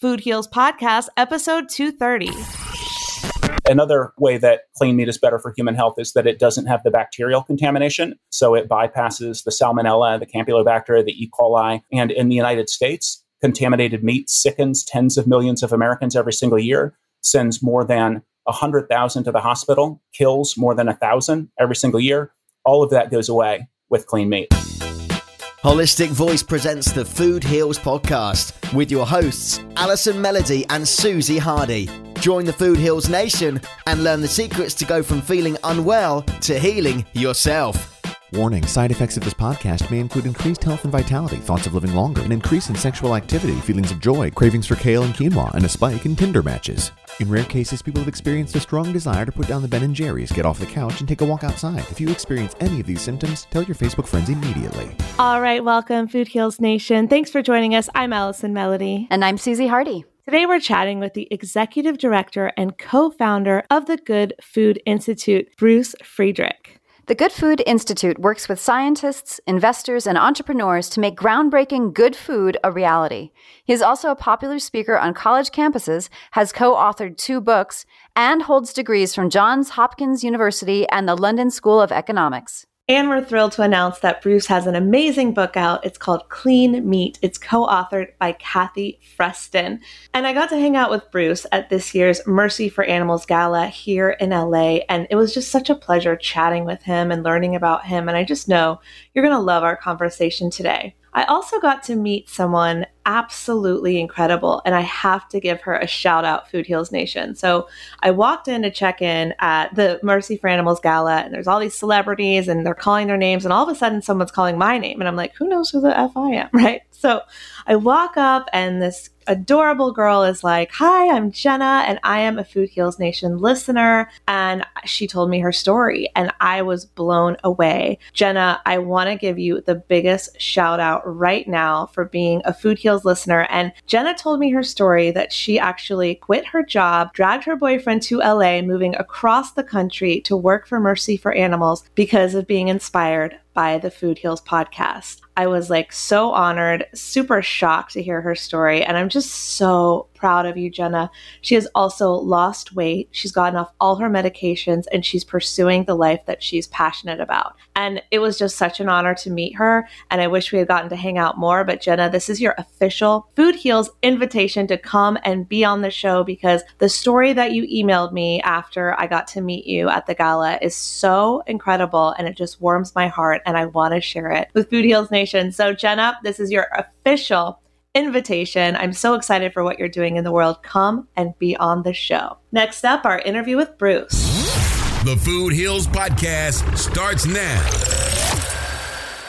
Food Heals Podcast, episode 230. Another way that clean meat is better for human health is that it doesn't have the bacterial contamination. So it bypasses the salmonella, the campylobacter, the E. coli. And in the United States, contaminated meat sickens tens of millions of Americans every single year, sends more than 100,000 to the hospital, kills more than 1,000 every single year. All of that goes away with clean meat. Holistic Voice presents the Food Heals podcast with your hosts, Allison Melody and Susie Hardy. Join the Food Heals Nation and learn the secrets to go from feeling unwell to healing yourself. Warning side effects of this podcast may include increased health and vitality, thoughts of living longer, an increase in sexual activity, feelings of joy, cravings for kale and quinoa, and a spike in Tinder matches. In rare cases, people have experienced a strong desire to put down the Ben and Jerry's, get off the couch, and take a walk outside. If you experience any of these symptoms, tell your Facebook friends immediately. All right, welcome, Food Heals Nation. Thanks for joining us. I'm Allison Melody. And I'm Susie Hardy. Today, we're chatting with the executive director and co founder of the Good Food Institute, Bruce Friedrich. The Good Food Institute works with scientists, investors, and entrepreneurs to make groundbreaking good food a reality. He is also a popular speaker on college campuses, has co authored two books, and holds degrees from Johns Hopkins University and the London School of Economics. And we're thrilled to announce that Bruce has an amazing book out. It's called Clean Meat. It's co authored by Kathy Freston. And I got to hang out with Bruce at this year's Mercy for Animals Gala here in LA. And it was just such a pleasure chatting with him and learning about him. And I just know you're going to love our conversation today. I also got to meet someone absolutely incredible, and I have to give her a shout out, Food Heals Nation. So I walked in to check in at the Mercy for Animals Gala, and there's all these celebrities, and they're calling their names, and all of a sudden someone's calling my name, and I'm like, who knows who the F I am, right? So I walk up, and this adorable girl is like, Hi, I'm Jenna, and I am a Food Heals Nation listener. And she told me her story, and I was blown away. Jenna, I want to give you the biggest shout out right now for being a Food Heals listener. And Jenna told me her story that she actually quit her job, dragged her boyfriend to LA, moving across the country to work for Mercy for Animals because of being inspired by the Food Heals podcast. I was like so honored, super shocked to hear her story. And I'm just so proud of you, Jenna. She has also lost weight. She's gotten off all her medications and she's pursuing the life that she's passionate about. And it was just such an honor to meet her. And I wish we had gotten to hang out more. But Jenna, this is your official Food Heals invitation to come and be on the show because the story that you emailed me after I got to meet you at the gala is so incredible and it just warms my heart. And I want to share it with Food Heals Nation. So, Jenna, this is your official invitation. I'm so excited for what you're doing in the world. Come and be on the show. Next up, our interview with Bruce. The Food Heals Podcast starts now.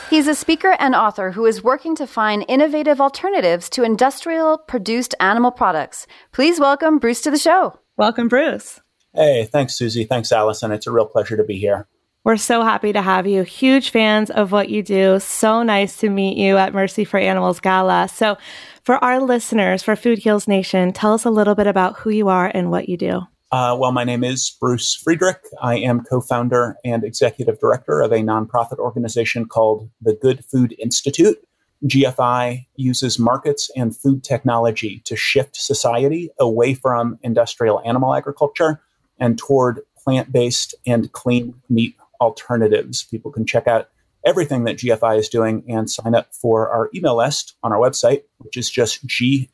He's a speaker and author who is working to find innovative alternatives to industrial produced animal products. Please welcome Bruce to the show. Welcome, Bruce. Hey, thanks, Susie. Thanks, Allison. It's a real pleasure to be here. We're so happy to have you. Huge fans of what you do. So nice to meet you at Mercy for Animals Gala. So, for our listeners, for Food Heals Nation, tell us a little bit about who you are and what you do. Uh, well, my name is Bruce Friedrich. I am co founder and executive director of a nonprofit organization called the Good Food Institute. GFI uses markets and food technology to shift society away from industrial animal agriculture and toward plant based and clean meat alternatives. People can check out everything that GFI is doing and sign up for our email list on our website, which is just gfi.org.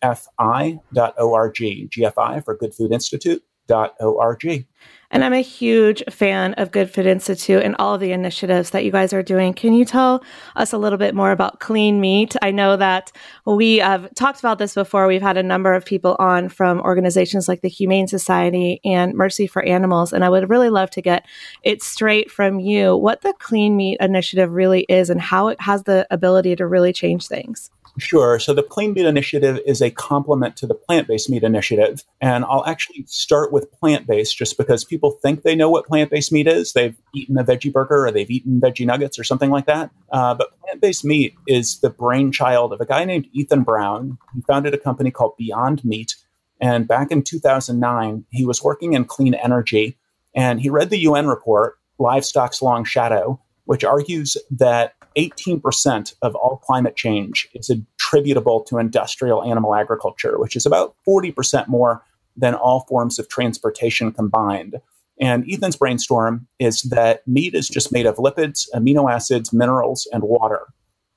GFI for Good Food Institute.org. And I'm a huge fan of Good Food Institute and all of the initiatives that you guys are doing. Can you tell us a little bit more about clean meat? I know that we have talked about this before. We've had a number of people on from organizations like the Humane Society and Mercy for Animals. And I would really love to get it straight from you what the clean meat initiative really is and how it has the ability to really change things. Sure. So the Clean Meat Initiative is a complement to the Plant Based Meat Initiative. And I'll actually start with plant based just because people think they know what plant based meat is. They've eaten a veggie burger or they've eaten veggie nuggets or something like that. Uh, but plant based meat is the brainchild of a guy named Ethan Brown. He founded a company called Beyond Meat. And back in 2009, he was working in clean energy and he read the UN report, Livestock's Long Shadow, which argues that 18% of all climate change is attributable to industrial animal agriculture, which is about 40% more than all forms of transportation combined. And Ethan's brainstorm is that meat is just made of lipids, amino acids, minerals, and water.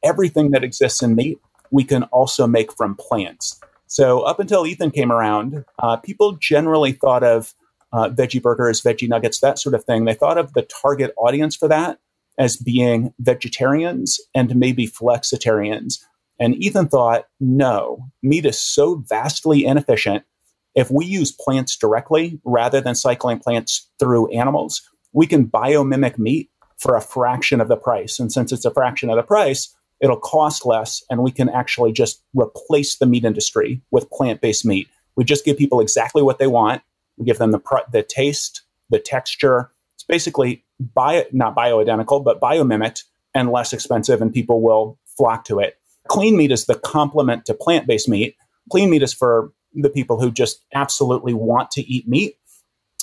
Everything that exists in meat, we can also make from plants. So, up until Ethan came around, uh, people generally thought of uh, veggie burgers, veggie nuggets, that sort of thing. They thought of the target audience for that as being vegetarians and maybe flexitarians. And Ethan thought, no, meat is so vastly inefficient. If we use plants directly rather than cycling plants through animals, we can biomimic meat for a fraction of the price. And since it's a fraction of the price, it'll cost less and we can actually just replace the meat industry with plant-based meat. We just give people exactly what they want. We give them the, pr- the taste, the texture. It's basically bio, not bioidentical, but biomimicked and less expensive, and people will flock to it. Clean meat is the complement to plant based meat. Clean meat is for the people who just absolutely want to eat meat.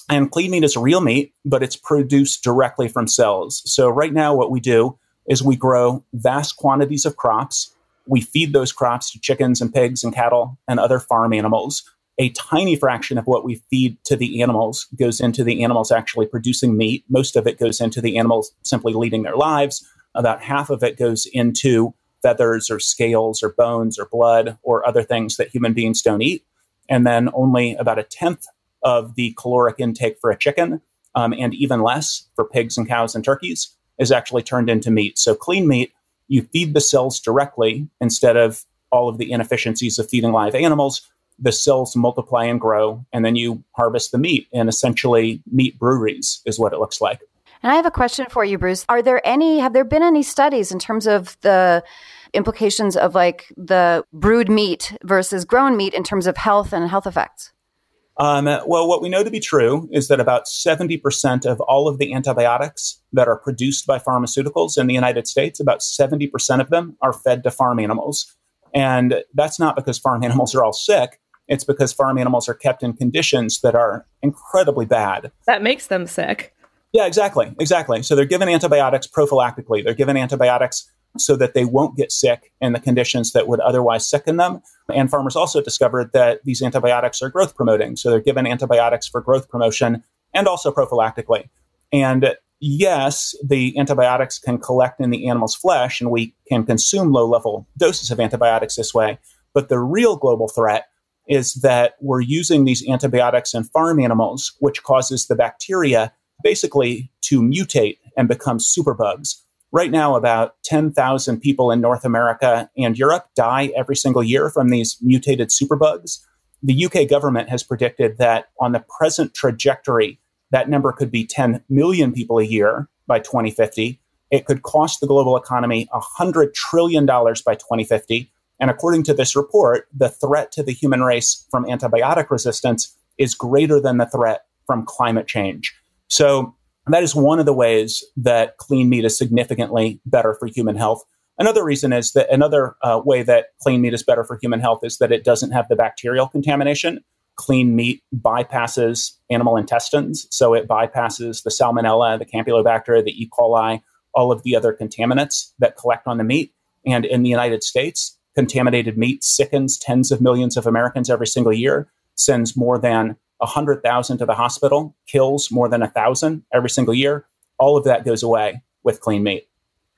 And clean meat is real meat, but it's produced directly from cells. So, right now, what we do is we grow vast quantities of crops. We feed those crops to chickens and pigs and cattle and other farm animals. A tiny fraction of what we feed to the animals goes into the animals actually producing meat. Most of it goes into the animals simply leading their lives. About half of it goes into feathers or scales or bones or blood or other things that human beings don't eat. And then only about a tenth of the caloric intake for a chicken, um, and even less for pigs and cows and turkeys, is actually turned into meat. So, clean meat, you feed the cells directly instead of all of the inefficiencies of feeding live animals. The cells multiply and grow, and then you harvest the meat. And essentially, meat breweries is what it looks like. And I have a question for you, Bruce. Are there any, have there been any studies in terms of the implications of like the brewed meat versus grown meat in terms of health and health effects? Um, well, what we know to be true is that about 70% of all of the antibiotics that are produced by pharmaceuticals in the United States, about 70% of them are fed to farm animals. And that's not because farm animals are all sick. It's because farm animals are kept in conditions that are incredibly bad. That makes them sick. Yeah, exactly. Exactly. So they're given antibiotics prophylactically. They're given antibiotics so that they won't get sick in the conditions that would otherwise sicken them. And farmers also discovered that these antibiotics are growth promoting. So they're given antibiotics for growth promotion and also prophylactically. And yes, the antibiotics can collect in the animal's flesh and we can consume low level doses of antibiotics this way. But the real global threat is that we're using these antibiotics in farm animals, which causes the bacteria basically to mutate and become superbugs. Right now, about 10,000 people in North America and Europe die every single year from these mutated superbugs. The UK government has predicted that on the present trajectory, that number could be 10 million people a year by 2050. It could cost the global economy $100 trillion by 2050. And according to this report, the threat to the human race from antibiotic resistance is greater than the threat from climate change. So that is one of the ways that clean meat is significantly better for human health. Another reason is that another uh, way that clean meat is better for human health is that it doesn't have the bacterial contamination. Clean meat bypasses animal intestines, so it bypasses the salmonella, the campylobacter, the E. coli, all of the other contaminants that collect on the meat. And in the United States, contaminated meat sickens tens of millions of Americans every single year, sends more than 100,000 to the hospital, kills more than 1,000 every single year. All of that goes away with clean meat.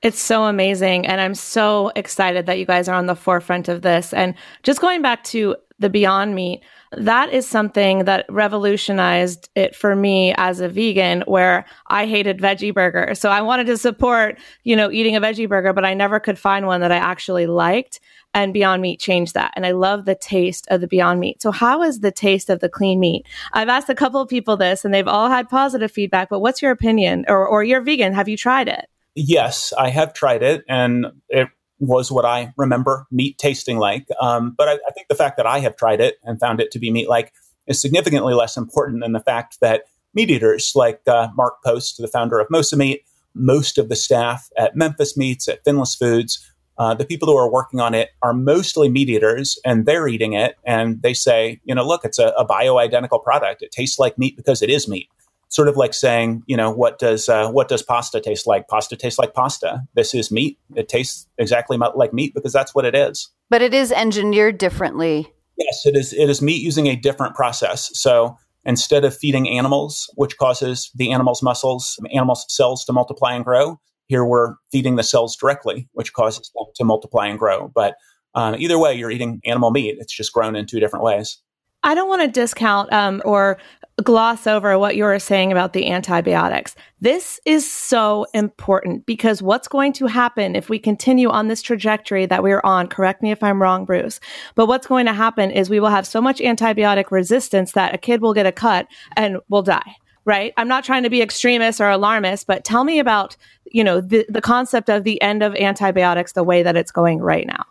It's so amazing. And I'm so excited that you guys are on the forefront of this. And just going back to the Beyond Meat, that is something that revolutionized it for me as a vegan where I hated veggie burger. So I wanted to support, you know, eating a veggie burger, but I never could find one that I actually liked and Beyond Meat changed that. And I love the taste of the Beyond Meat. So, how is the taste of the clean meat? I've asked a couple of people this and they've all had positive feedback, but what's your opinion? Or, or you're vegan. Have you tried it? Yes, I have tried it and it was what I remember meat tasting like. Um, but I, I, think the fact that I have tried it and found it to be meat like is significantly less important than the fact that meat eaters like uh, Mark Post, the founder of Mosa Meat, most of the staff at Memphis Meats, at Finless Foods, uh, the people who are working on it are mostly meat eaters and they're eating it and they say, you know, look, it's a, a bioidentical product. It tastes like meat because it is meat. Sort of like saying, you know, what does uh, what does pasta taste like? Pasta tastes like pasta. This is meat. It tastes exactly like meat because that's what it is. But it is engineered differently. Yes, it is. It is meat using a different process. So instead of feeding animals, which causes the animal's muscles, animals' cells to multiply and grow, here we're feeding the cells directly, which causes them to multiply and grow. But um, either way, you're eating animal meat. It's just grown in two different ways. I don't want to discount um, or gloss over what you were saying about the antibiotics. This is so important because what's going to happen if we continue on this trajectory that we're on? Correct me if I'm wrong, Bruce. But what's going to happen is we will have so much antibiotic resistance that a kid will get a cut and will die. Right. I'm not trying to be extremist or alarmist, but tell me about, you know, the, the concept of the end of antibiotics the way that it's going right now.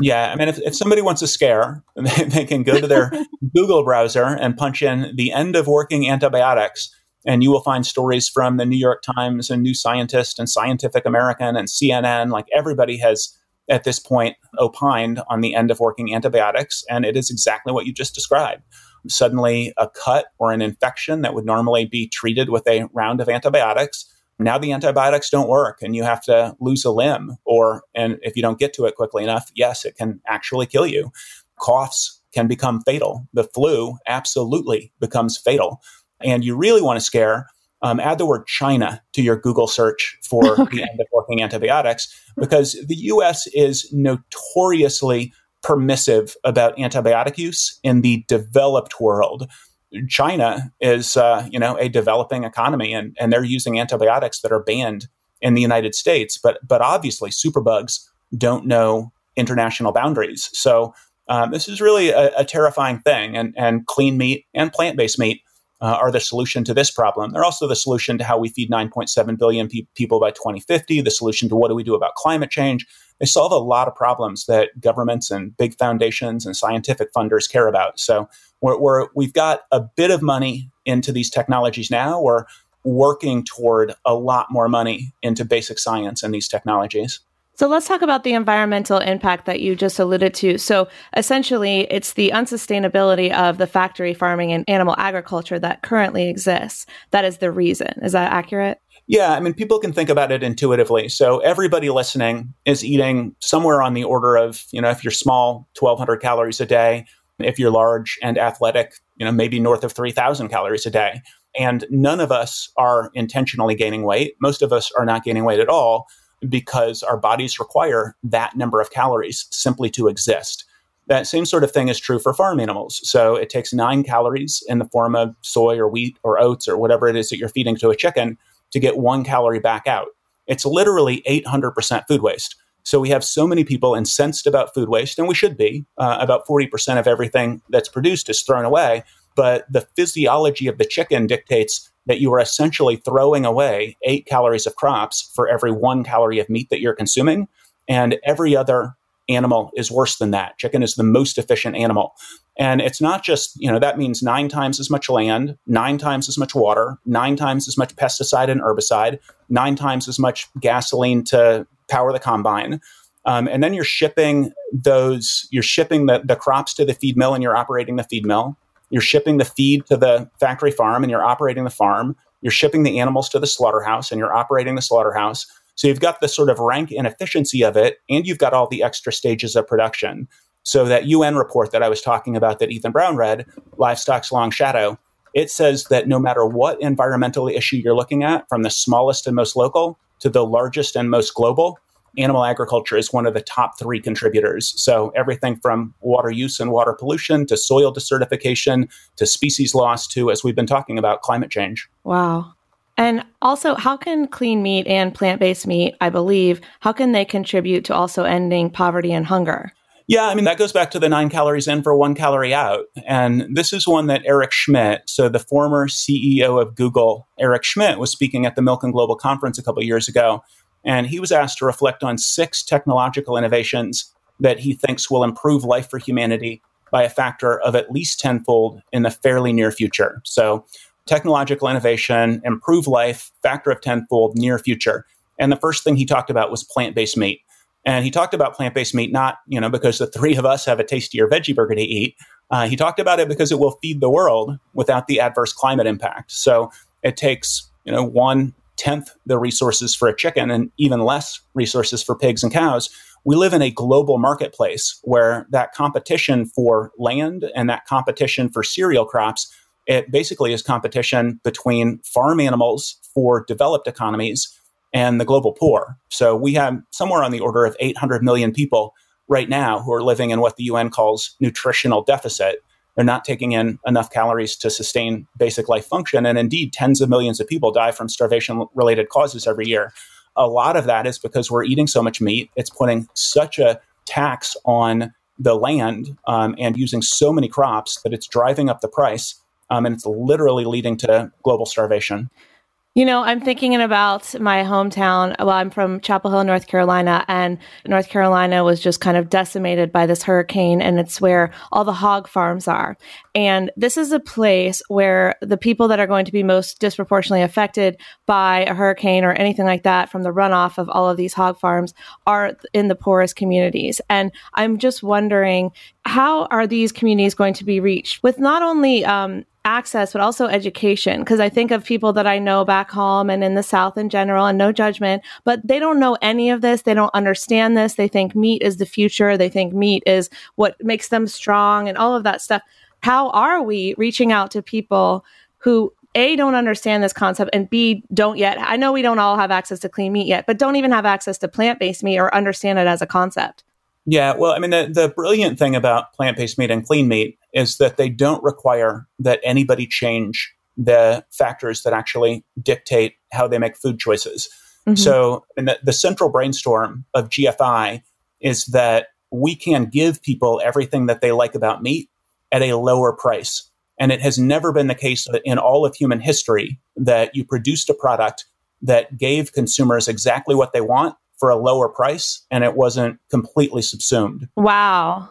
Yeah, I mean, if, if somebody wants a scare, they, they can go to their Google browser and punch in the end of working antibiotics, and you will find stories from the New York Times and New Scientist and Scientific American and CNN. Like everybody has at this point opined on the end of working antibiotics, and it is exactly what you just described. Suddenly, a cut or an infection that would normally be treated with a round of antibiotics now the antibiotics don't work and you have to lose a limb or and if you don't get to it quickly enough yes it can actually kill you coughs can become fatal the flu absolutely becomes fatal and you really want to scare um, add the word China to your Google search for okay. the end of working antibiotics because the US is notoriously permissive about antibiotic use in the developed world. China is, uh, you know, a developing economy, and and they're using antibiotics that are banned in the United States. But but obviously, superbugs don't know international boundaries. So um, this is really a, a, terrifying thing. And and clean meat and plant based meat uh, are the solution to this problem. They're also the solution to how we feed 9.7 billion pe- people by 2050. The solution to what do we do about climate change. They solve a lot of problems that governments and big foundations and scientific funders care about. So we're, we're, we've got a bit of money into these technologies now. We're working toward a lot more money into basic science and these technologies. So let's talk about the environmental impact that you just alluded to. So essentially, it's the unsustainability of the factory farming and animal agriculture that currently exists. That is the reason. Is that accurate? Yeah, I mean, people can think about it intuitively. So everybody listening is eating somewhere on the order of, you know, if you're small, 1,200 calories a day, if you're large and athletic, you know, maybe north of 3,000 calories a day. And none of us are intentionally gaining weight. Most of us are not gaining weight at all because our bodies require that number of calories simply to exist. That same sort of thing is true for farm animals. So it takes nine calories in the form of soy or wheat or oats or whatever it is that you're feeding to a chicken to get one calorie back out. It's literally 800% food waste. So we have so many people incensed about food waste, and we should be. Uh, about 40% of everything that's produced is thrown away. But the physiology of the chicken dictates that you are essentially throwing away eight calories of crops for every one calorie of meat that you're consuming. And every other animal is worse than that. Chicken is the most efficient animal. And it's not just, you know, that means nine times as much land, nine times as much water, nine times as much pesticide and herbicide, nine times as much gasoline to power the combine. Um, and then you're shipping those, you're shipping the, the crops to the feed mill and you're operating the feed mill. You're shipping the feed to the factory farm and you're operating the farm. You're shipping the animals to the slaughterhouse and you're operating the slaughterhouse. So you've got the sort of rank inefficiency of it, and you've got all the extra stages of production. So that UN report that I was talking about that Ethan Brown read, Livestock's Long Shadow, it says that no matter what environmental issue you're looking at, from the smallest and most local to the largest and most global, animal agriculture is one of the top three contributors. So everything from water use and water pollution to soil desertification to species loss to, as we've been talking about, climate change. Wow. And also, how can clean meat and plant based meat, I believe, how can they contribute to also ending poverty and hunger? Yeah, I mean, that goes back to the nine calories in for one calorie out. And this is one that Eric Schmidt, so the former CEO of Google, Eric Schmidt, was speaking at the Milken Global Conference a couple years ago. And he was asked to reflect on six technological innovations that he thinks will improve life for humanity by a factor of at least tenfold in the fairly near future. So, technological innovation, improve life, factor of tenfold, near future. And the first thing he talked about was plant based meat. And he talked about plant based meat not, you know, because the three of us have a tastier veggie burger to eat. Uh, he talked about it because it will feed the world without the adverse climate impact. So it takes, you know, one tenth the resources for a chicken and even less resources for pigs and cows. We live in a global marketplace where that competition for land and that competition for cereal crops it basically is competition between farm animals for developed economies and the global poor. So we have somewhere on the order of 800 million people right now who are living in what the UN calls nutritional deficit. They're not taking in enough calories to sustain basic life function. And indeed, tens of millions of people die from starvation related causes every year. A lot of that is because we're eating so much meat. It's putting such a tax on the land um, and using so many crops that it's driving up the price. Um, and it's literally leading to global starvation. You know, I'm thinking about my hometown. Well, I'm from Chapel Hill, North Carolina, and North Carolina was just kind of decimated by this hurricane, and it's where all the hog farms are. And this is a place where the people that are going to be most disproportionately affected by a hurricane or anything like that from the runoff of all of these hog farms are in the poorest communities. And I'm just wondering how are these communities going to be reached with not only um, access, but also education. Because I think of people that I know back home and in the South in general, and no judgment, but they don't know any of this. They don't understand this. They think meat is the future. They think meat is what makes them strong and all of that stuff. How are we reaching out to people who a don't understand this concept and b don't yet i know we don't all have access to clean meat yet but don't even have access to plant-based meat or understand it as a concept yeah, well, I mean, the, the brilliant thing about plant based meat and clean meat is that they don't require that anybody change the factors that actually dictate how they make food choices. Mm-hmm. So, the, the central brainstorm of GFI is that we can give people everything that they like about meat at a lower price. And it has never been the case in all of human history that you produced a product that gave consumers exactly what they want for a lower price and it wasn't completely subsumed. Wow.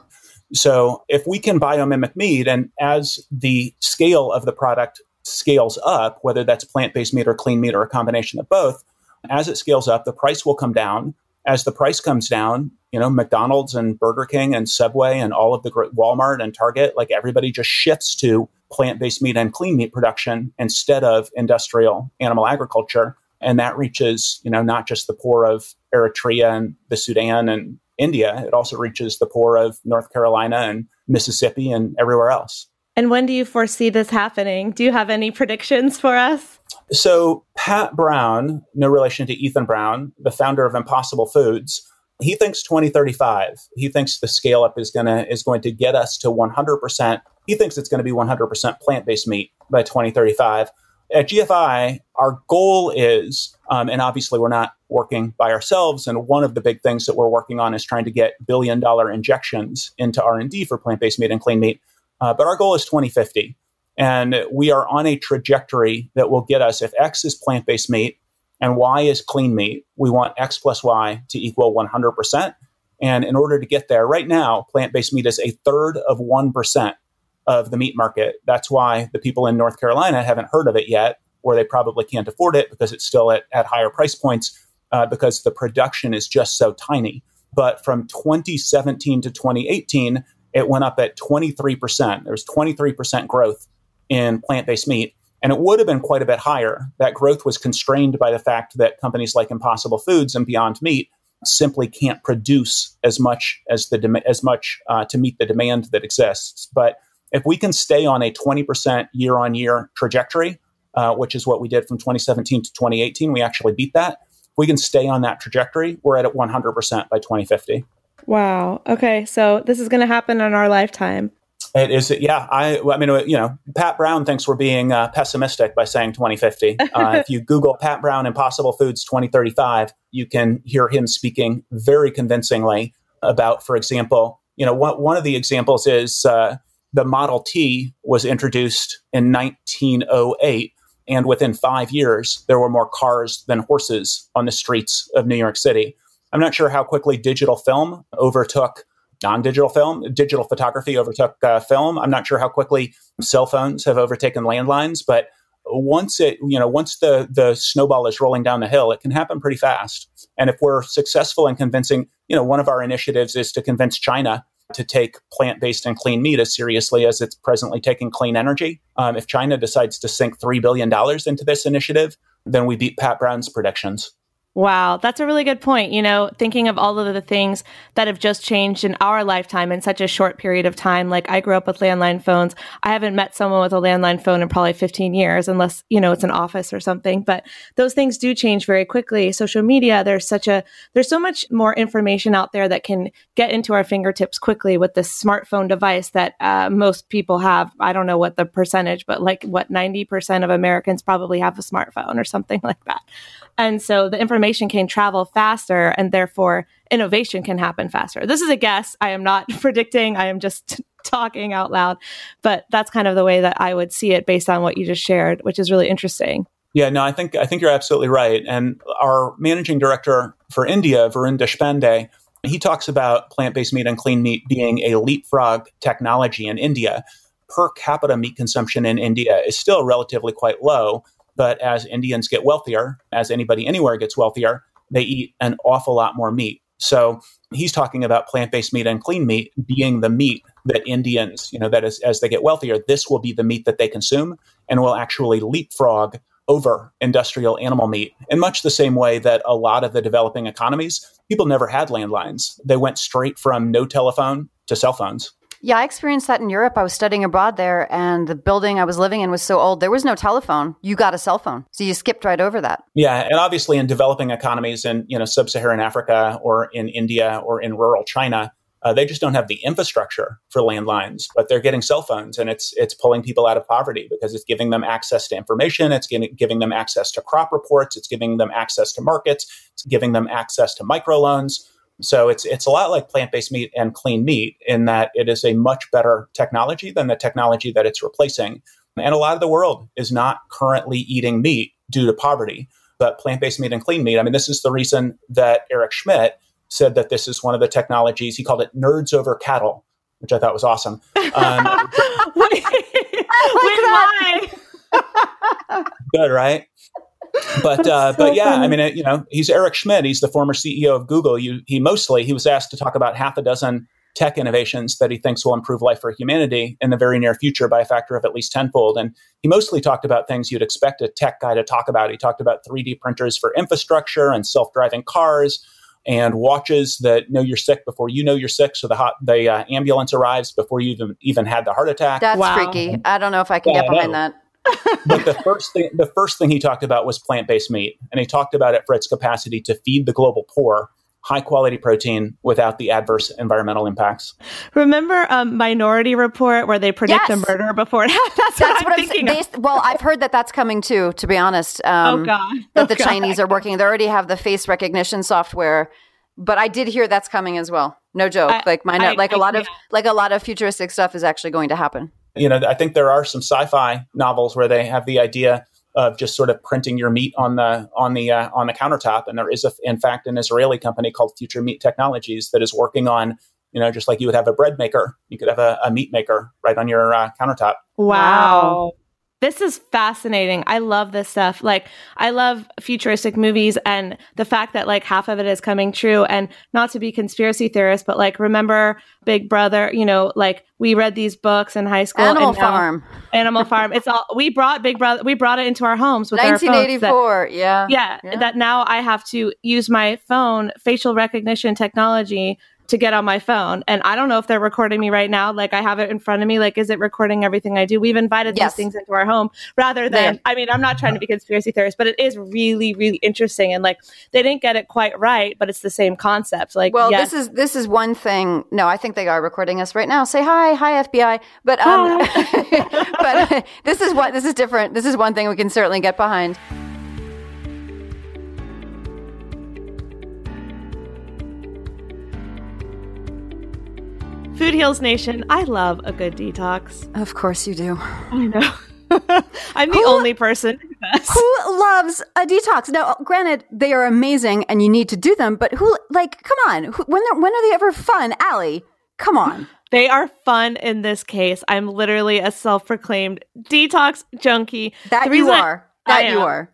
So if we can biomimic meat and as the scale of the product scales up, whether that's plant-based meat or clean meat or a combination of both, as it scales up, the price will come down. As the price comes down, you know, McDonald's and Burger King and Subway and all of the great Walmart and Target, like everybody just shifts to plant-based meat and clean meat production instead of industrial animal agriculture and that reaches you know not just the poor of Eritrea and the Sudan and India it also reaches the poor of North Carolina and Mississippi and everywhere else. And when do you foresee this happening? Do you have any predictions for us? So Pat Brown no relation to Ethan Brown the founder of Impossible Foods he thinks 2035 he thinks the scale up is going to is going to get us to 100% he thinks it's going to be 100% plant-based meat by 2035 at GFI, our goal is, um, and obviously we're not working by ourselves. And one of the big things that we're working on is trying to get billion dollar injections into R and D for plant based meat and clean meat. Uh, but our goal is 2050, and we are on a trajectory that will get us. If X is plant based meat and Y is clean meat, we want X plus Y to equal 100 percent. And in order to get there, right now, plant based meat is a third of one percent of the meat market. That's why the people in North Carolina haven't heard of it yet, or they probably can't afford it because it's still at, at higher price points uh, because the production is just so tiny. But from 2017 to 2018, it went up at 23%. There was 23% growth in plant based meat. And it would have been quite a bit higher. That growth was constrained by the fact that companies like Impossible Foods and Beyond Meat simply can't produce as much as the de- as much uh, to meet the demand that exists. But if we can stay on a 20% year on year trajectory, uh, which is what we did from 2017 to 2018, we actually beat that. If we can stay on that trajectory, we're at 100% by 2050. Wow. Okay. So this is going to happen in our lifetime. It is, yeah. I, I mean, you know, Pat Brown thinks we're being uh, pessimistic by saying 2050. Uh, if you Google Pat Brown Impossible Foods 2035, you can hear him speaking very convincingly about, for example, you know, one, one of the examples is uh, the Model T was introduced in 1908. And within five years, there were more cars than horses on the streets of New York City. I'm not sure how quickly digital film overtook non digital film. Digital photography overtook uh, film. I'm not sure how quickly cell phones have overtaken landlines, but once it you know once the the snowball is rolling down the hill it can happen pretty fast and if we're successful in convincing you know one of our initiatives is to convince china to take plant based and clean meat as seriously as it's presently taking clean energy. Um, if China decides to sink $3 billion into this initiative, then we beat Pat Brown's predictions. Wow, that's a really good point. You know, thinking of all of the things that have just changed in our lifetime in such a short period of time. Like I grew up with landline phones. I haven't met someone with a landline phone in probably 15 years, unless, you know, it's an office or something. But those things do change very quickly. Social media, there's such a, there's so much more information out there that can get into our fingertips quickly with this smartphone device that uh, most people have. I don't know what the percentage, but like what 90% of Americans probably have a smartphone or something like that. And so the information can travel faster and therefore innovation can happen faster. This is a guess. I am not predicting. I am just talking out loud, but that's kind of the way that I would see it based on what you just shared, which is really interesting. Yeah, no, I think I think you're absolutely right. And our managing director for India, Varun Deshpande, he talks about plant-based meat and clean meat being a leapfrog technology in India. Per capita meat consumption in India is still relatively quite low, but as Indians get wealthier, as anybody anywhere gets wealthier, they eat an awful lot more meat. So he's talking about plant based meat and clean meat being the meat that Indians, you know, that is, as they get wealthier, this will be the meat that they consume and will actually leapfrog over industrial animal meat in much the same way that a lot of the developing economies, people never had landlines. They went straight from no telephone to cell phones. Yeah, I experienced that in Europe. I was studying abroad there, and the building I was living in was so old, there was no telephone. You got a cell phone. So you skipped right over that. Yeah. And obviously, in developing economies in you know, sub Saharan Africa or in India or in rural China, uh, they just don't have the infrastructure for landlines, but they're getting cell phones, and it's it's pulling people out of poverty because it's giving them access to information, it's giving, giving them access to crop reports, it's giving them access to markets, it's giving them access to microloans. So it's it's a lot like plant-based meat and clean meat in that it is a much better technology than the technology that it's replacing. And a lot of the world is not currently eating meat due to poverty. But plant-based meat and clean meat, I mean, this is the reason that Eric Schmidt said that this is one of the technologies. He called it nerds over cattle, which I thought was awesome. Um, Wait, why? good, right? But uh, so but yeah, funny. I mean, you know, he's Eric Schmidt. He's the former CEO of Google. You, he mostly he was asked to talk about half a dozen tech innovations that he thinks will improve life for humanity in the very near future by a factor of at least tenfold. And he mostly talked about things you'd expect a tech guy to talk about. He talked about 3D printers for infrastructure and self-driving cars and watches that know you're sick before you know you're sick. So the hot, the uh, ambulance arrives before you even even had the heart attack. That's wow. freaky. I don't know if I can yeah, get behind that but the first thing the first thing he talked about was plant-based meat and he talked about it for its capacity to feed the global poor high quality protein without the adverse environmental impacts. Remember um, Minority Report where they predict yes. a murder before it happens? That's, that's, what, I'm thinking. They, well, I've heard that that's coming too. To be honest, oh, um, oh god, that oh, the god. Chinese are working. They already have the face recognition software, but I did hear that's coming as well. No joke. I, like my like I, a lot of like a lot of futuristic stuff is actually going to happen you know, I think there are some sci-fi novels where they have the idea of just sort of printing your meat on the on the uh, on the countertop. And there is, a, in fact, an Israeli company called Future Meat Technologies that is working on, you know, just like you would have a bread maker, you could have a, a meat maker right on your uh, countertop. Wow. This is fascinating. I love this stuff. Like, I love futuristic movies and the fact that like half of it is coming true. And not to be conspiracy theorist, but like, remember Big Brother? You know, like we read these books in high school. Animal Farm. Animal Farm. It's all we brought Big Brother. We brought it into our homes with 1984. That, yeah. yeah. Yeah. That now I have to use my phone facial recognition technology to get on my phone. And I don't know if they're recording me right now. Like I have it in front of me. Like, is it recording everything I do? We've invited yes. these things into our home rather than, yeah. I mean, I'm not trying to be conspiracy theorist, but it is really, really interesting. And like, they didn't get it quite right, but it's the same concept. Like, well, yes. this is, this is one thing. No, I think they are recording us right now. Say hi, hi FBI. But, um, but this is what, this is different. This is one thing we can certainly get behind. Food Heals Nation, I love a good detox. Of course you do. I know. I'm the who, only person who loves a detox. Now, granted, they are amazing and you need to do them, but who, like, come on, who, when, when are they ever fun? Allie, come on. They are fun in this case. I'm literally a self proclaimed detox junkie. That you are. That you are.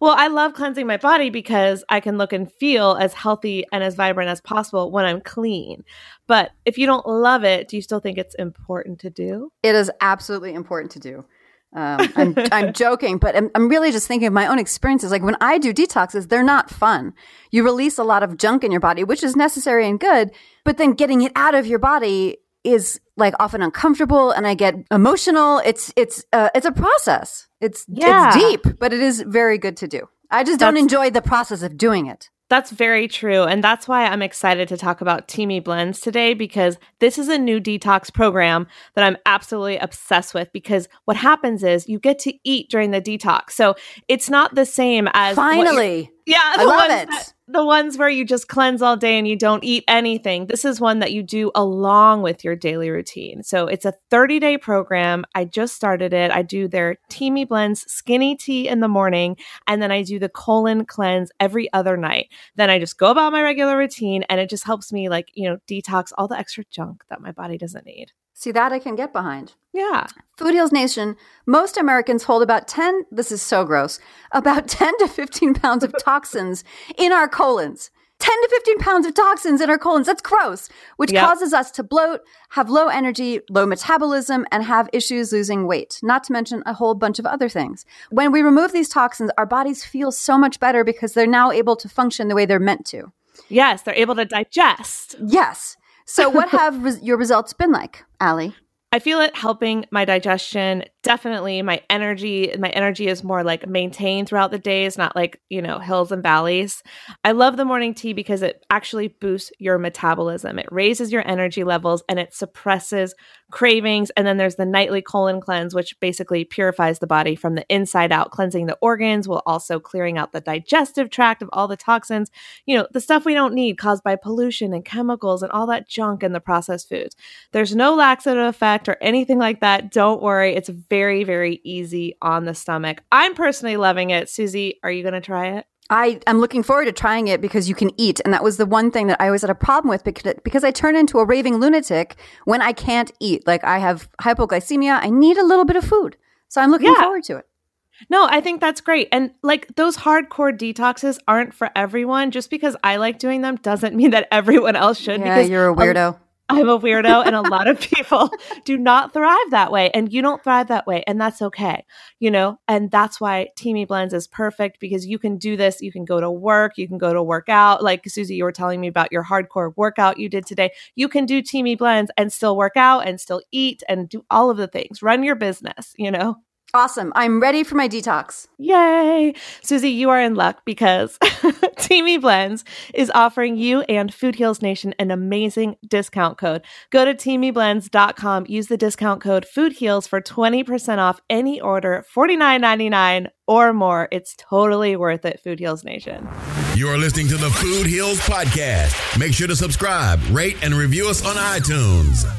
Well, I love cleansing my body because I can look and feel as healthy and as vibrant as possible when I'm clean. But if you don't love it, do you still think it's important to do? It is absolutely important to do. Um, I'm, I'm joking, but I'm, I'm really just thinking of my own experiences. Like when I do detoxes, they're not fun. You release a lot of junk in your body, which is necessary and good, but then getting it out of your body is like often uncomfortable and I get emotional. It's it's uh, it's a process. It's Yeah. it's deep, but it is very good to do. I just don't enjoy the process of doing it. That's very true. And that's why I'm excited to talk about Teami Blends today because this is a new detox program that I'm absolutely obsessed with. Because what happens is you get to eat during the detox. So it's not the same as Finally, Yeah, I love ones it. that- the ones where you just cleanse all day and you don't eat anything. This is one that you do along with your daily routine. So it's a 30 day program. I just started it. I do their Teami Blends skinny tea in the morning, and then I do the colon cleanse every other night. Then I just go about my regular routine, and it just helps me, like, you know, detox all the extra junk that my body doesn't need. See that I can get behind. Yeah. Food Heals Nation, most Americans hold about 10, this is so gross, about 10 to 15 pounds of toxins in our colons. 10 to 15 pounds of toxins in our colons. That's gross, which Yep. causes us to bloat, have low energy, low metabolism, and have issues losing weight, not to mention a whole bunch of other things. When we remove these toxins, our bodies feel so much better because they're now able to function the way they're meant to. Yes, they're able to digest. Yes. So, what have res- your results been like, Allie? I feel it helping my digestion. Definitely my energy. My energy is more like maintained throughout the days, not like, you know, hills and valleys. I love the morning tea because it actually boosts your metabolism. It raises your energy levels and it suppresses cravings. And then there's the nightly colon cleanse, which basically purifies the body from the inside out, cleansing the organs while also clearing out the digestive tract of all the toxins, you know, the stuff we don't need caused by pollution and chemicals and all that junk in the processed foods. There's no laxative effect or anything like that. Don't worry. It's very, very easy on the stomach. I'm personally loving it. Susie, are you going to try it? I am looking forward to trying it because you can eat. And that was the one thing that I always had a problem with because, because I turn into a raving lunatic when I can't eat. Like I have hypoglycemia. I need a little bit of food. So I'm looking Yeah. forward to it. No, I think that's great. And like those hardcore detoxes aren't for everyone. Just because I like doing them doesn't mean that everyone else should. Yeah, because you're a weirdo. I'm a weirdo, and a lot of people do not thrive that way. And you don't thrive that way, and that's okay, you know? And that's why Teami Blends is perfect because you can do this. You can go to work, you can go to work out. Like Susie, you were telling me about your hardcore workout you did today. You can do Teami Blends and still work out and still eat and do all of the things, run your business, you know? Awesome. I'm ready for my detox. Yay! Susie, you are in luck because Teami Blends is offering you and Food Heals Nation an amazing discount code. Go to teamiblends.com, use the discount code FoodHeals for 20% off any order, $49.99 or more. It's totally worth it, Food Heals Nation. You are listening to the Food Heals Podcast. Make sure to subscribe, rate, and review us on iTunes.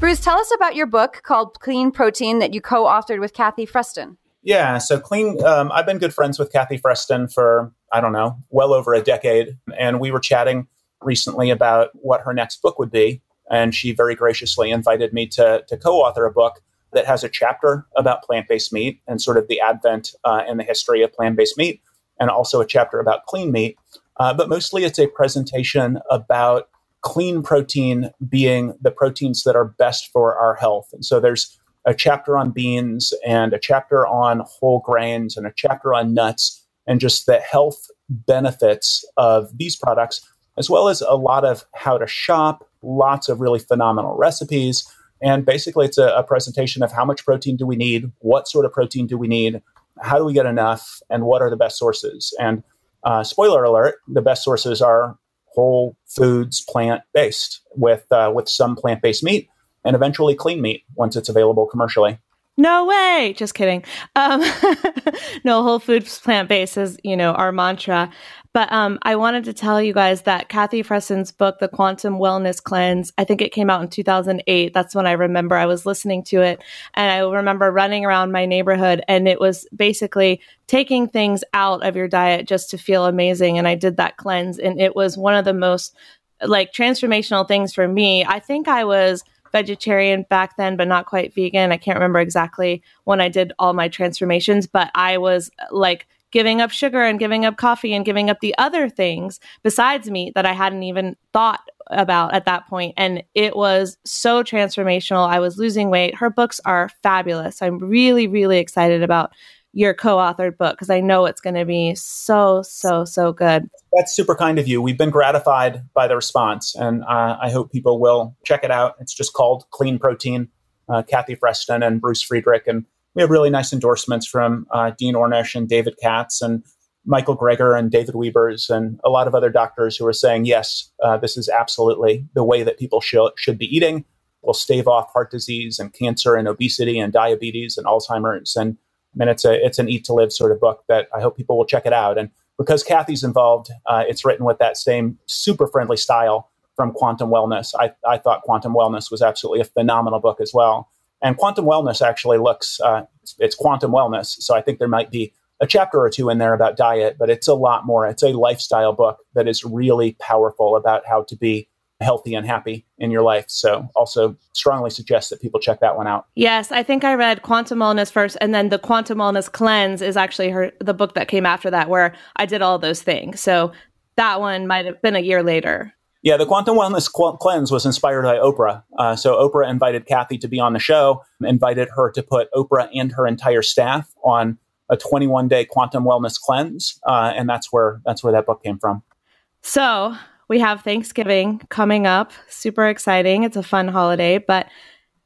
Bruce, tell us about your book called Clean Protein that you co authored with Kathy Freston. Yeah, so clean. Um, I've been good friends with Kathy Freston for I don't know, well over a decade, and we were chatting recently about what her next book would be, and she very graciously invited me to to co-author a book that has a chapter about plant-based meat and sort of the advent uh, and the history of plant-based meat, and also a chapter about clean meat. Uh, but mostly, it's a presentation about clean protein being the proteins that are best for our health. And so there's a chapter on beans and a chapter on whole grains and a chapter on nuts and just the health benefits of these products, as well as a lot of how to shop, lots of really phenomenal recipes. And basically, it's a, a presentation of how much protein do we need, what sort of protein do we need, how do we get enough, and what are the best sources. And uh, spoiler alert: the best sources are whole foods, plant based, with uh, with some plant based meat, and eventually clean meat once it's available commercially. No way. Just kidding. Um, no, Whole Foods plant based is, you know, our mantra. But um, I wanted to tell you guys that Kathy Freston's book, The Quantum Wellness Cleanse, I think it came out in 2008. That's when I remember I was listening to it. And I remember running around my neighborhood, and it was basically taking things out of your diet just to feel amazing. And I did that cleanse, and it was one of the most like transformational things for me. I think I was vegetarian back then, but not quite vegan. I can't remember exactly when I did all my transformations, but I was like giving up sugar and giving up coffee and giving up the other things besides meat that I hadn't even thought about at that point, and it was so transformational. I was losing weight. Her books are fabulous. I'm really, really excited about your co-authored book because I know it's going to be so, so, so good. That's super kind of you. We've been gratified by the response, and uh, I hope people will check it out. It's just called Clean Protein. Uh, Kathy Freston and Bruce Friedrich, and we have really nice endorsements from uh, Dean Ornish and David Katz and Michael Greger and David Wiebers and a lot of other doctors who are saying, yes, uh, this is absolutely the way that people should, should be eating. Will stave off heart disease and cancer and obesity and diabetes and Alzheimer's. And I mean, it's a it's an eat to live sort of book that I hope people will check it out. And because Kathy's involved, uh, it's written with that same super friendly style from Quantum Wellness. I, I thought Quantum Wellness was absolutely a phenomenal book as well. And Quantum Wellness actually looks uh, it's, it's Quantum Wellness, so I think there might be a chapter or two in there about diet, but it's a lot more. It's a lifestyle book that is really powerful about how to be healthy and happy in your life. So also strongly suggest that people check that one out. Yes, I think I read Quantum Wellness first and then the Quantum Wellness Cleanse is actually her the book that came after that where I did all those things. So that one might have been a year later. Yeah, the Quantum Wellness Cleanse was inspired by Oprah. Uh, so Oprah invited Kathy to be on the show, invited her to put Oprah and her entire staff on a 21 day quantum wellness cleanse, uh, and that's where that's where that book came from. So we have Thanksgiving coming up, super exciting. It's a fun holiday, but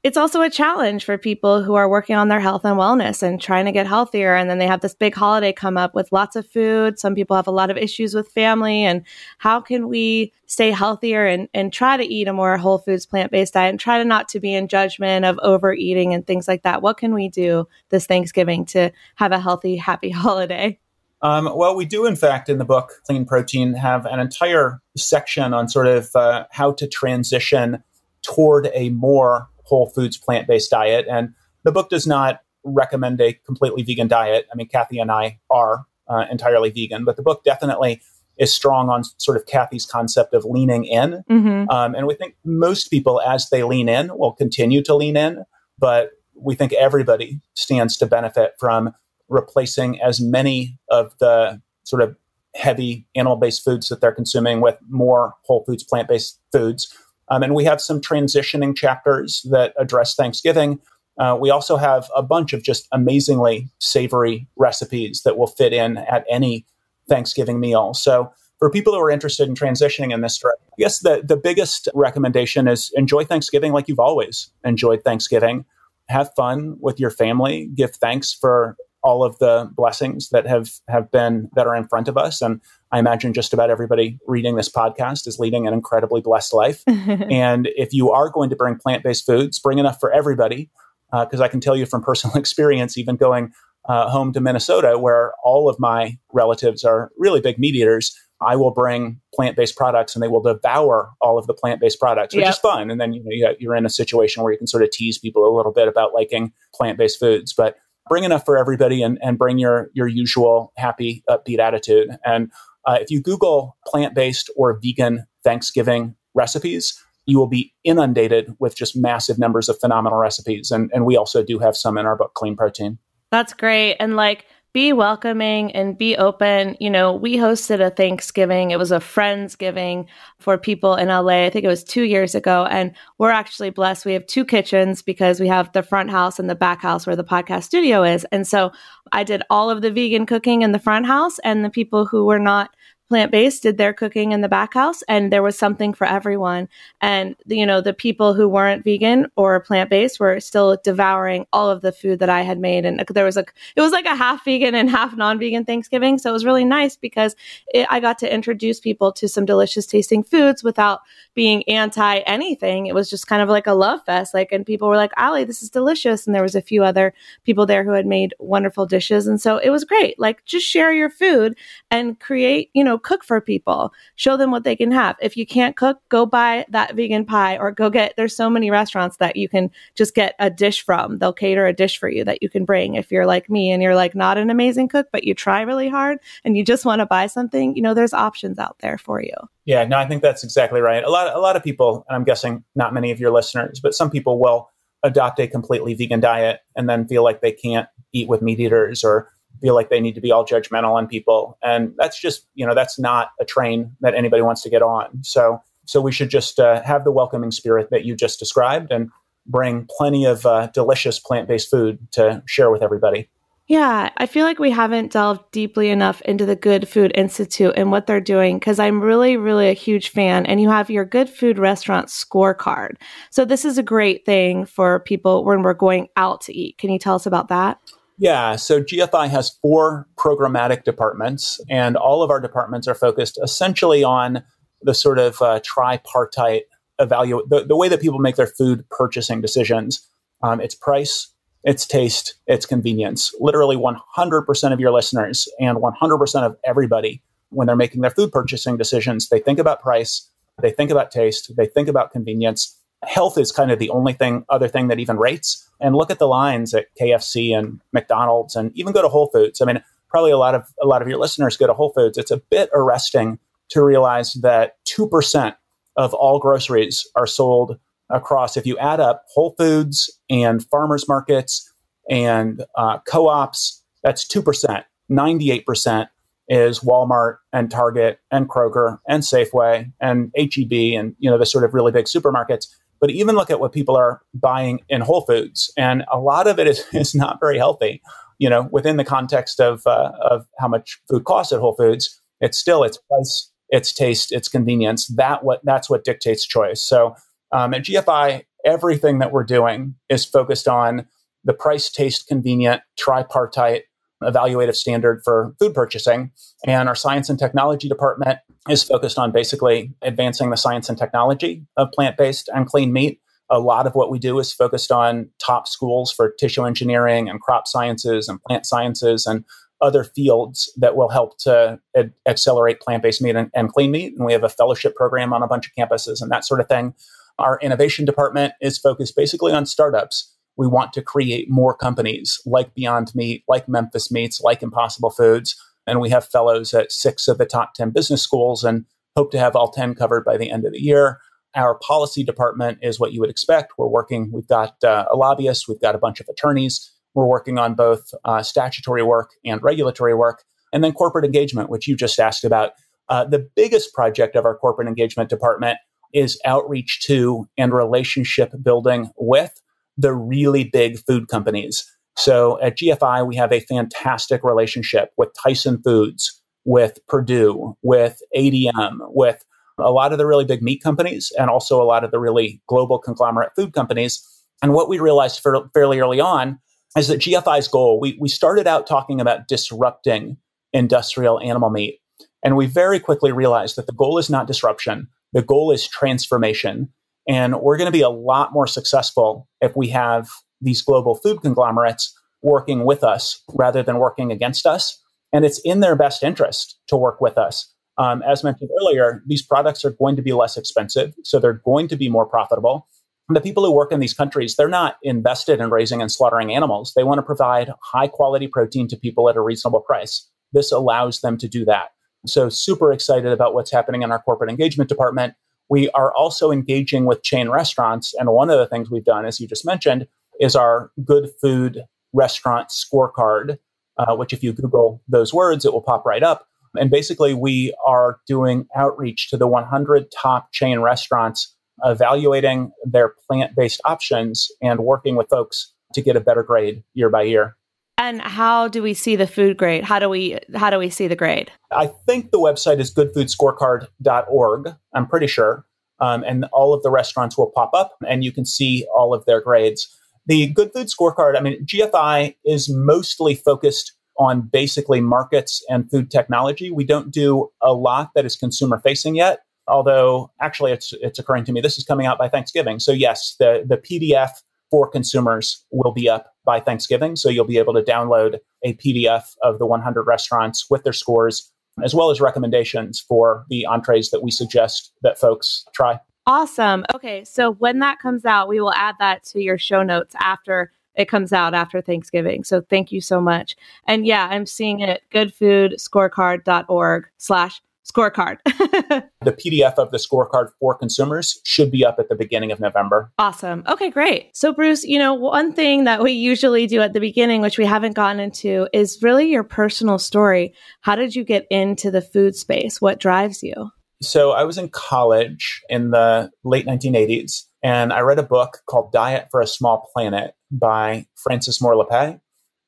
it's also a challenge for people who are working on their health and wellness and trying to get healthier. And then they have this big holiday come up with lots of food. Some people have a lot of issues with family. And how can we stay healthier and, and try to eat a more whole foods, plant based diet and try to not to be in judgment of overeating and things like that? What can we do this Thanksgiving to have a healthy, happy holiday? Um, well, we do, in fact, in the book Clean Protein, have an entire section on sort of uh, how to transition toward a more whole foods plant based diet. And the book does not recommend a completely vegan diet. I mean, Kathy and I are uh, entirely vegan, but the book definitely is strong on sort of Kathy's concept of leaning in. Mm-hmm. Um, and we think most people, as they lean in, will continue to lean in, but we think everybody stands to benefit from replacing as many of the sort of heavy animal based foods that they're consuming with more whole foods, plant based foods. Um, and we have some transitioning chapters that address Thanksgiving. Uh, we also have a bunch of just amazingly savory recipes that will fit in at any Thanksgiving meal. So, for people who are interested in transitioning in this direction, I guess the, the biggest recommendation is enjoy Thanksgiving like you've always enjoyed Thanksgiving. Have fun with your family. Give thanks for all of the blessings that have have been that are in front of us and i imagine just about everybody reading this podcast is leading an incredibly blessed life and if you are going to bring plant-based foods bring enough for everybody because uh, i can tell you from personal experience even going uh, home to minnesota where all of my relatives are really big meat eaters I will bring plant-based products and they will devour all of the plant-based products, which yep. is fun. And then you know you're in a situation where you can sort of tease people a little bit about liking plant-based foods. But bring enough for everybody and, and bring your your usual happy upbeat attitude. And uh, if you google plant-based or vegan thanksgiving recipes you will be inundated with just massive numbers of phenomenal recipes. And, and we also do have some in our book clean protein. That's great. And like be welcoming and be open. You know, we hosted a Thanksgiving. It was a Friendsgiving for people in LA. I think it was two years ago. And we're actually blessed. We have two kitchens because we have the front house and the back house where the podcast studio is. And so I did all of the vegan cooking in the front house, and the people who were not plant based did their cooking in the back house and there was something for everyone. And you know the people who weren't vegan or plant based were still devouring all of the food that I had made. And there was like it was like a half vegan and half non-vegan Thanksgiving. So it was really nice because it, I got to introduce people to some delicious tasting foods without being anti anything it was just kind of like a love fest. Like and people were like Ali this is delicious. And there was a few other people there who had made wonderful dishes. And so it was great. Like just share your food and create you know, cook for people, show them what they can have. If you can't cook, go buy that vegan pie or go get, there's so many restaurants that you can just get a dish from. They'll cater a dish for you that you can bring. If you're like me and you're like not an amazing cook, but you try really hard and you just want to buy something, you know, there's options out there for you. Yeah, no, I think that's exactly right. A lot, a lot of people, and I'm guessing not many of your listeners, but some people will adopt a completely vegan diet and then feel like they can't eat with meat eaters or feel like they need to be all judgmental on people. And that's just, you know, that's not a train that anybody wants to get on. So So we should just uh, have the welcoming spirit that you just described and bring plenty of uh, delicious plant based food to share with everybody. Yeah, I feel like we haven't delved deeply enough into the Good Food Institute and what they're doing because I'm really, really a huge fan. And you have your Good Food Restaurant scorecard. So, this is a great thing for people when we're going out to eat. Can you tell us about that? Yeah, so GFI has four programmatic departments, and all of our departments are focused essentially on the sort of uh, tripartite evaluate the, the way that people make their food purchasing decisions. Um, it's price, it's taste, it's convenience. Literally 100% of your listeners and 100% of everybody, when they're making their food purchasing decisions, they think about price, they think about taste, they think about convenience. Health is kind of the only thing, other thing that even rates. And look at the lines at KFC and McDonald's, and even go to Whole Foods. I mean, probably a lot of a lot of your listeners go to Whole Foods. It's a bit arresting to realize that two percent of all groceries are sold across, if you add up Whole Foods and farmers markets and uh, co ops, that's 2%. 98% is Walmart and Target and Kroger and Safeway and HEB and you know the sort of really big supermarkets. But even look at what people are buying in Whole Foods, and a lot of it is, is not very healthy. You know, within the context of uh, of how much food costs at Whole Foods, it's still its price, its taste, its convenience. That what that's what dictates choice. So um, at GFI, everything that we're doing is focused on the price, taste, convenient, tripartite evaluative standard for food purchasing. And our science and technology department is focused on basically advancing the science and technology of plant based and clean meat. A lot of what we do is focused on top schools for tissue engineering and crop sciences and plant sciences and other fields that will help to ed- accelerate plant based meat and, and clean meat. And we have a fellowship program on a bunch of campuses and that sort of thing. Our innovation department is focused basically on startups. We want to create more companies like Beyond Meat, like Memphis Meats, like Impossible Foods. And we have fellows at six of the top 10 business schools and hope to have all 10 covered by the end of the year. Our policy department is what you would expect. We're working, we've got uh, a lobbyist, we've got a bunch of attorneys. We're working on both uh, statutory work and regulatory work. And then corporate engagement, which you just asked about. Uh, the biggest project of our corporate engagement department is outreach to and relationship building with the really big food companies. So at GFI, we have a fantastic relationship with Tyson Foods, with Perdue, with ADM, with a lot of the really big meat companies, and also a lot of the really global conglomerate food companies. And what we realized fairly early on is that GFI's goal, we, we started out talking about disrupting industrial animal meat. And we very quickly realized that the goal is not disruption. The goal is transformation. And we're going to be a lot more successful if we have these global food conglomerates working with us rather than working against us. And it's in their best interest to work with us. Um, as mentioned earlier, these products are going to be less expensive, so they're going to be more profitable. And the people who work in these countries, they're not invested in raising and slaughtering animals. They want to provide high quality protein to people at a reasonable price. This allows them to do that. So, super excited about what's happening in our corporate engagement department. We are also engaging with chain restaurants. And one of the things we've done, as you just mentioned, is our good food restaurant scorecard, uh, which, if you Google those words, it will pop right up. And basically, we are doing outreach to the 100 top chain restaurants, evaluating their plant based options and working with folks to get a better grade year by year. And how do we see the food grade? How do we how do we see the grade? I think the website is goodfoodscorecard.org. I'm pretty sure. Um, and all of the restaurants will pop up and you can see all of their grades. The Good Food Scorecard, I mean, GFI is mostly focused on basically markets and food technology. We don't do a lot that is consumer facing yet, although actually it's it's occurring to me this is coming out by Thanksgiving. So yes, the the PDF for consumers will be up by Thanksgiving. So you'll be able to download a PDF of the 100 restaurants with their scores, as well as recommendations for the entrees that we suggest that folks try. Awesome. Okay. So when that comes out, we will add that to your show notes after it comes out after Thanksgiving. So thank you so much. And yeah, I'm seeing it goodfoodscorecard.org slash scorecard. the PDF of the scorecard for consumers should be up at the beginning of November. Awesome. Okay, great. So, Bruce, you know, one thing that we usually do at the beginning, which we haven't gotten into, is really your personal story. How did you get into the food space? What drives you? So I was in college in the late 1980s, and I read a book called Diet for a Small Planet by Frances Moore Lappé.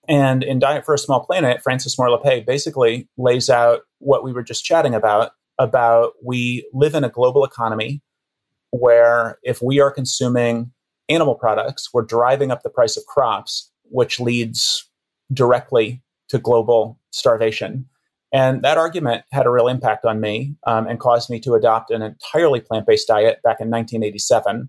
And in Diet for a Small Planet, Frances Moore Lappé basically lays out what we were just chatting about about we live in a global economy where if we are consuming animal products, we're driving up the price of crops, which leads directly to global starvation. And that argument had a real impact on me um, and caused me to adopt an entirely plant based diet back in 1987.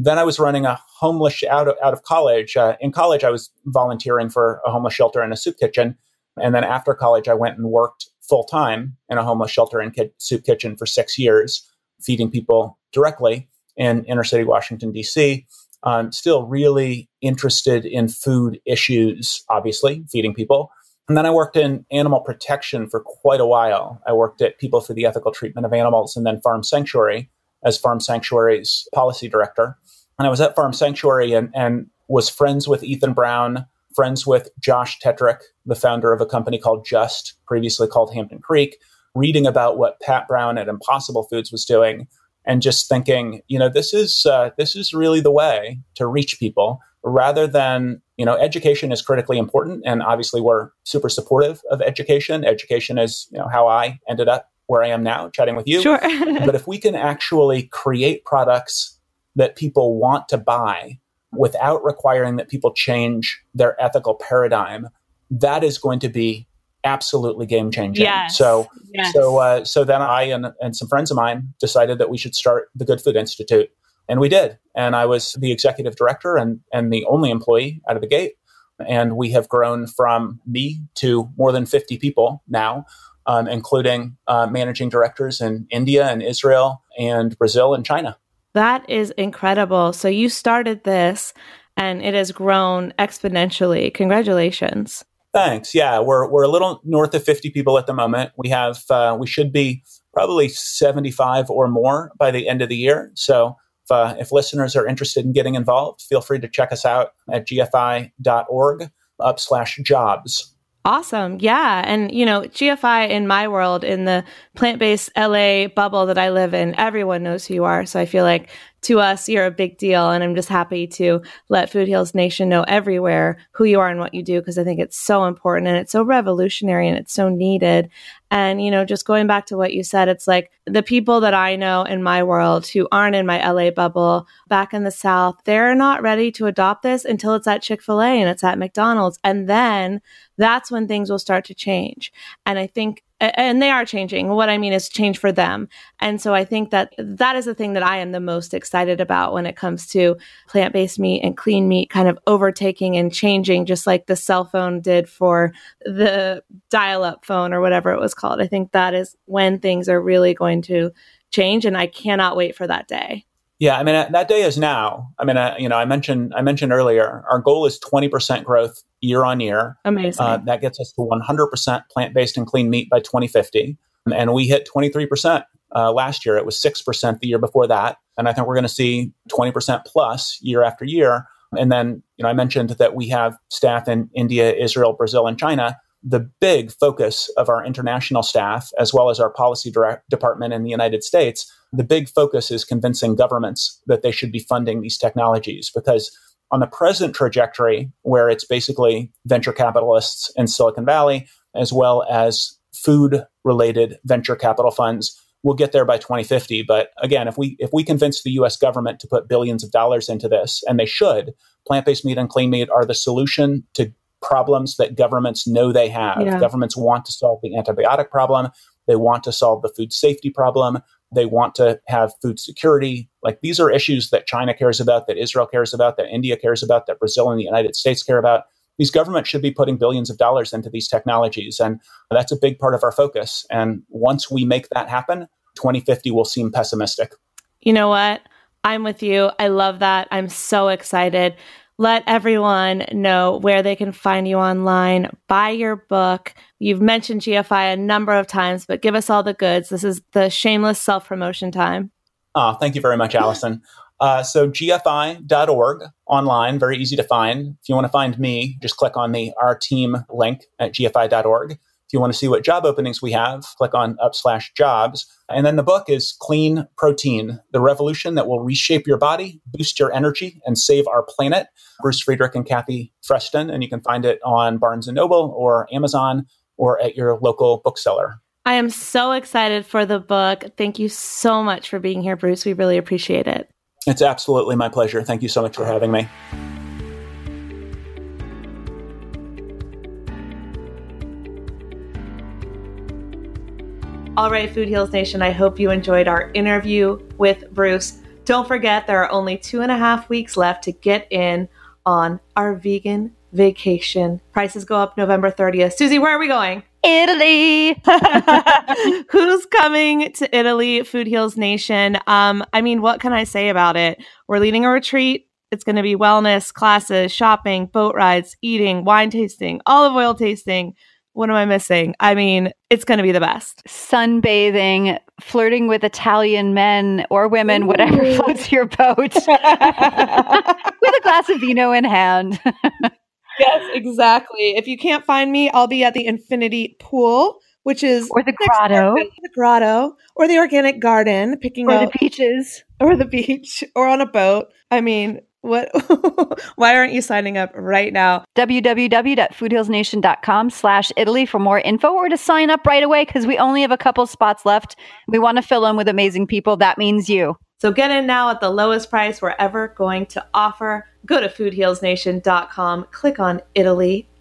Then I was running a homeless out of, out of college. Uh, in college, I was volunteering for a homeless shelter and a soup kitchen. And then after college, I went and worked full time in a homeless shelter and soup kitchen for six years, feeding people directly in inner city Washington, D.C. Still really interested in food issues, obviously, feeding people. And then I worked in animal protection for quite a while. I worked at People for the Ethical Treatment of Animals and then Farm Sanctuary as Farm Sanctuary's policy director. And I was at Farm Sanctuary and, and was friends with Ethan Brown, friends with Josh Tetrick, the founder of a company called Just, previously called Hampton Creek, reading about what Pat Brown at Impossible Foods was doing and just thinking, you know, this is uh, this is really the way to reach people rather than you know education is critically important and obviously we're super supportive of education. Education is you know how i ended up where i am now chatting with you. Sure. But if we can actually create products that people want to buy without requiring that people change their ethical paradigm that is going to be absolutely game changing. Yes. So, yes. so, uh, so then I and, and some friends of mine decided that we should start the Good Food Institute, and we did. And I was the executive director and and the only employee out of the gate. And we have grown from me to more than fifty people now, um, including uh, managing directors in India and Israel and Brazil and China. That is incredible. So you started this and it has grown exponentially. Congratulations. Thanks. Yeah, we're we're a little north of 50 people at the moment. We have uh, we should be probably 75 or more by the end of the year. So if, uh, if listeners are interested in getting involved, feel free to check us out at gfi.org up slash jobs. Awesome. Yeah. And, you know, GFI in my world, in the plant based LA bubble that I live in, everyone knows who you are. So I feel like to us, you're a big deal. And I'm just happy to let Food Heals Nation know everywhere who you are and what you do because I think it's so important and it's so revolutionary and it's so needed. And, you know, just going back to what you said, it's like the people that I know in my world who aren't in my LA bubble back in the South, they're not ready to adopt this until it's at Chick fil A and it's at McDonald's. And then that's when things will start to change. And I think and they are changing. What I mean is change for them. And so I think that that is the thing that I am the most excited about when it comes to plant based meat and clean meat kind of overtaking and changing, just like the cell phone did for the dial up phone or whatever it was called. I think that is when things are really going to change. And I cannot wait for that day. Yeah, I mean uh, that day is now. I mean, uh, you know, I mentioned I mentioned earlier our goal is twenty percent growth year on year. Amazing. Uh, that gets us to one hundred percent plant based and clean meat by twenty fifty, and we hit twenty three percent uh, last year. It was six percent the year before that, and I think we're going to see twenty percent plus year after year. And then, you know, I mentioned that we have staff in India, Israel, Brazil, and China the big focus of our international staff, as well as our policy department in the United States, the big focus is convincing governments that they should be funding these technologies because on the present trajectory, where it's basically venture capitalists in Silicon Valley, as well as food related venture capital funds, we'll get there by 2050. But again, if we if we convince the US government to put billions of dollars into this, and they should, plant-based meat and clean meat are the solution to problems that governments know they have. Yeah. Governments want to solve the antibiotic problem, they want to solve the food safety problem, they want to have food security. Like these are issues that China cares about, that Israel cares about, that India cares about, that Brazil and the United States care about. These governments should be putting billions of dollars into these technologies. And that's a big part of our focus. And once we make that happen, 2050 will seem pessimistic. You know what? I'm with you. I love that. I'm so excited let everyone know where they can find you online, buy your book. You've mentioned GFI a number of times, but give us all the goods. This is the shameless self promotion time. Oh, thank you very much, Allison. Uh, so gfi.org online, very easy to find. If you want to find me, just click on the Our Team link at gfi.org. If you want to see what job openings we have, click on up slash jobs. And then the book is Clean Protein, the revolution that will reshape your body, boost your energy, and save our planet. Bruce Friedrich and Kathy Freston. And you can find it on Barnes and Noble or Amazon or at your local bookseller. I am so excited for the book. Thank you so much for being here, Bruce. We really appreciate it. It's absolutely my pleasure. Thank you so much for having me. All right, Food Heals Nation, I hope you enjoyed our interview with Bruce. Don't forget, there are only two and a half weeks left to get in on our vegan vacation. Prices go up November 30th. Susie, where are we going? Italy. Who's coming to Italy, Food Heals Nation? Um, I mean, what can I say about it? We're leading a retreat. It's going to be wellness, classes, shopping, boat rides, eating, wine tasting, olive oil tasting, what am I missing? I mean, it's going to be the best. Sunbathing, flirting with Italian men or women, Ooh. whatever floats your boat, with a glass of vino in hand. yes, exactly. If you can't find me, I'll be at the Infinity Pool, which is or the grotto, the grotto, or the organic garden, picking or up the beaches, or the beach, or on a boat. I mean, what? Why aren't you signing up right now? www.foodhealsnation.com slash italy for more info or to sign up right away because we only have a couple spots left. We want to fill them with amazing people. That means you. So get in now at the lowest price we're ever going to offer. Go to foodhealsnation.com click on italy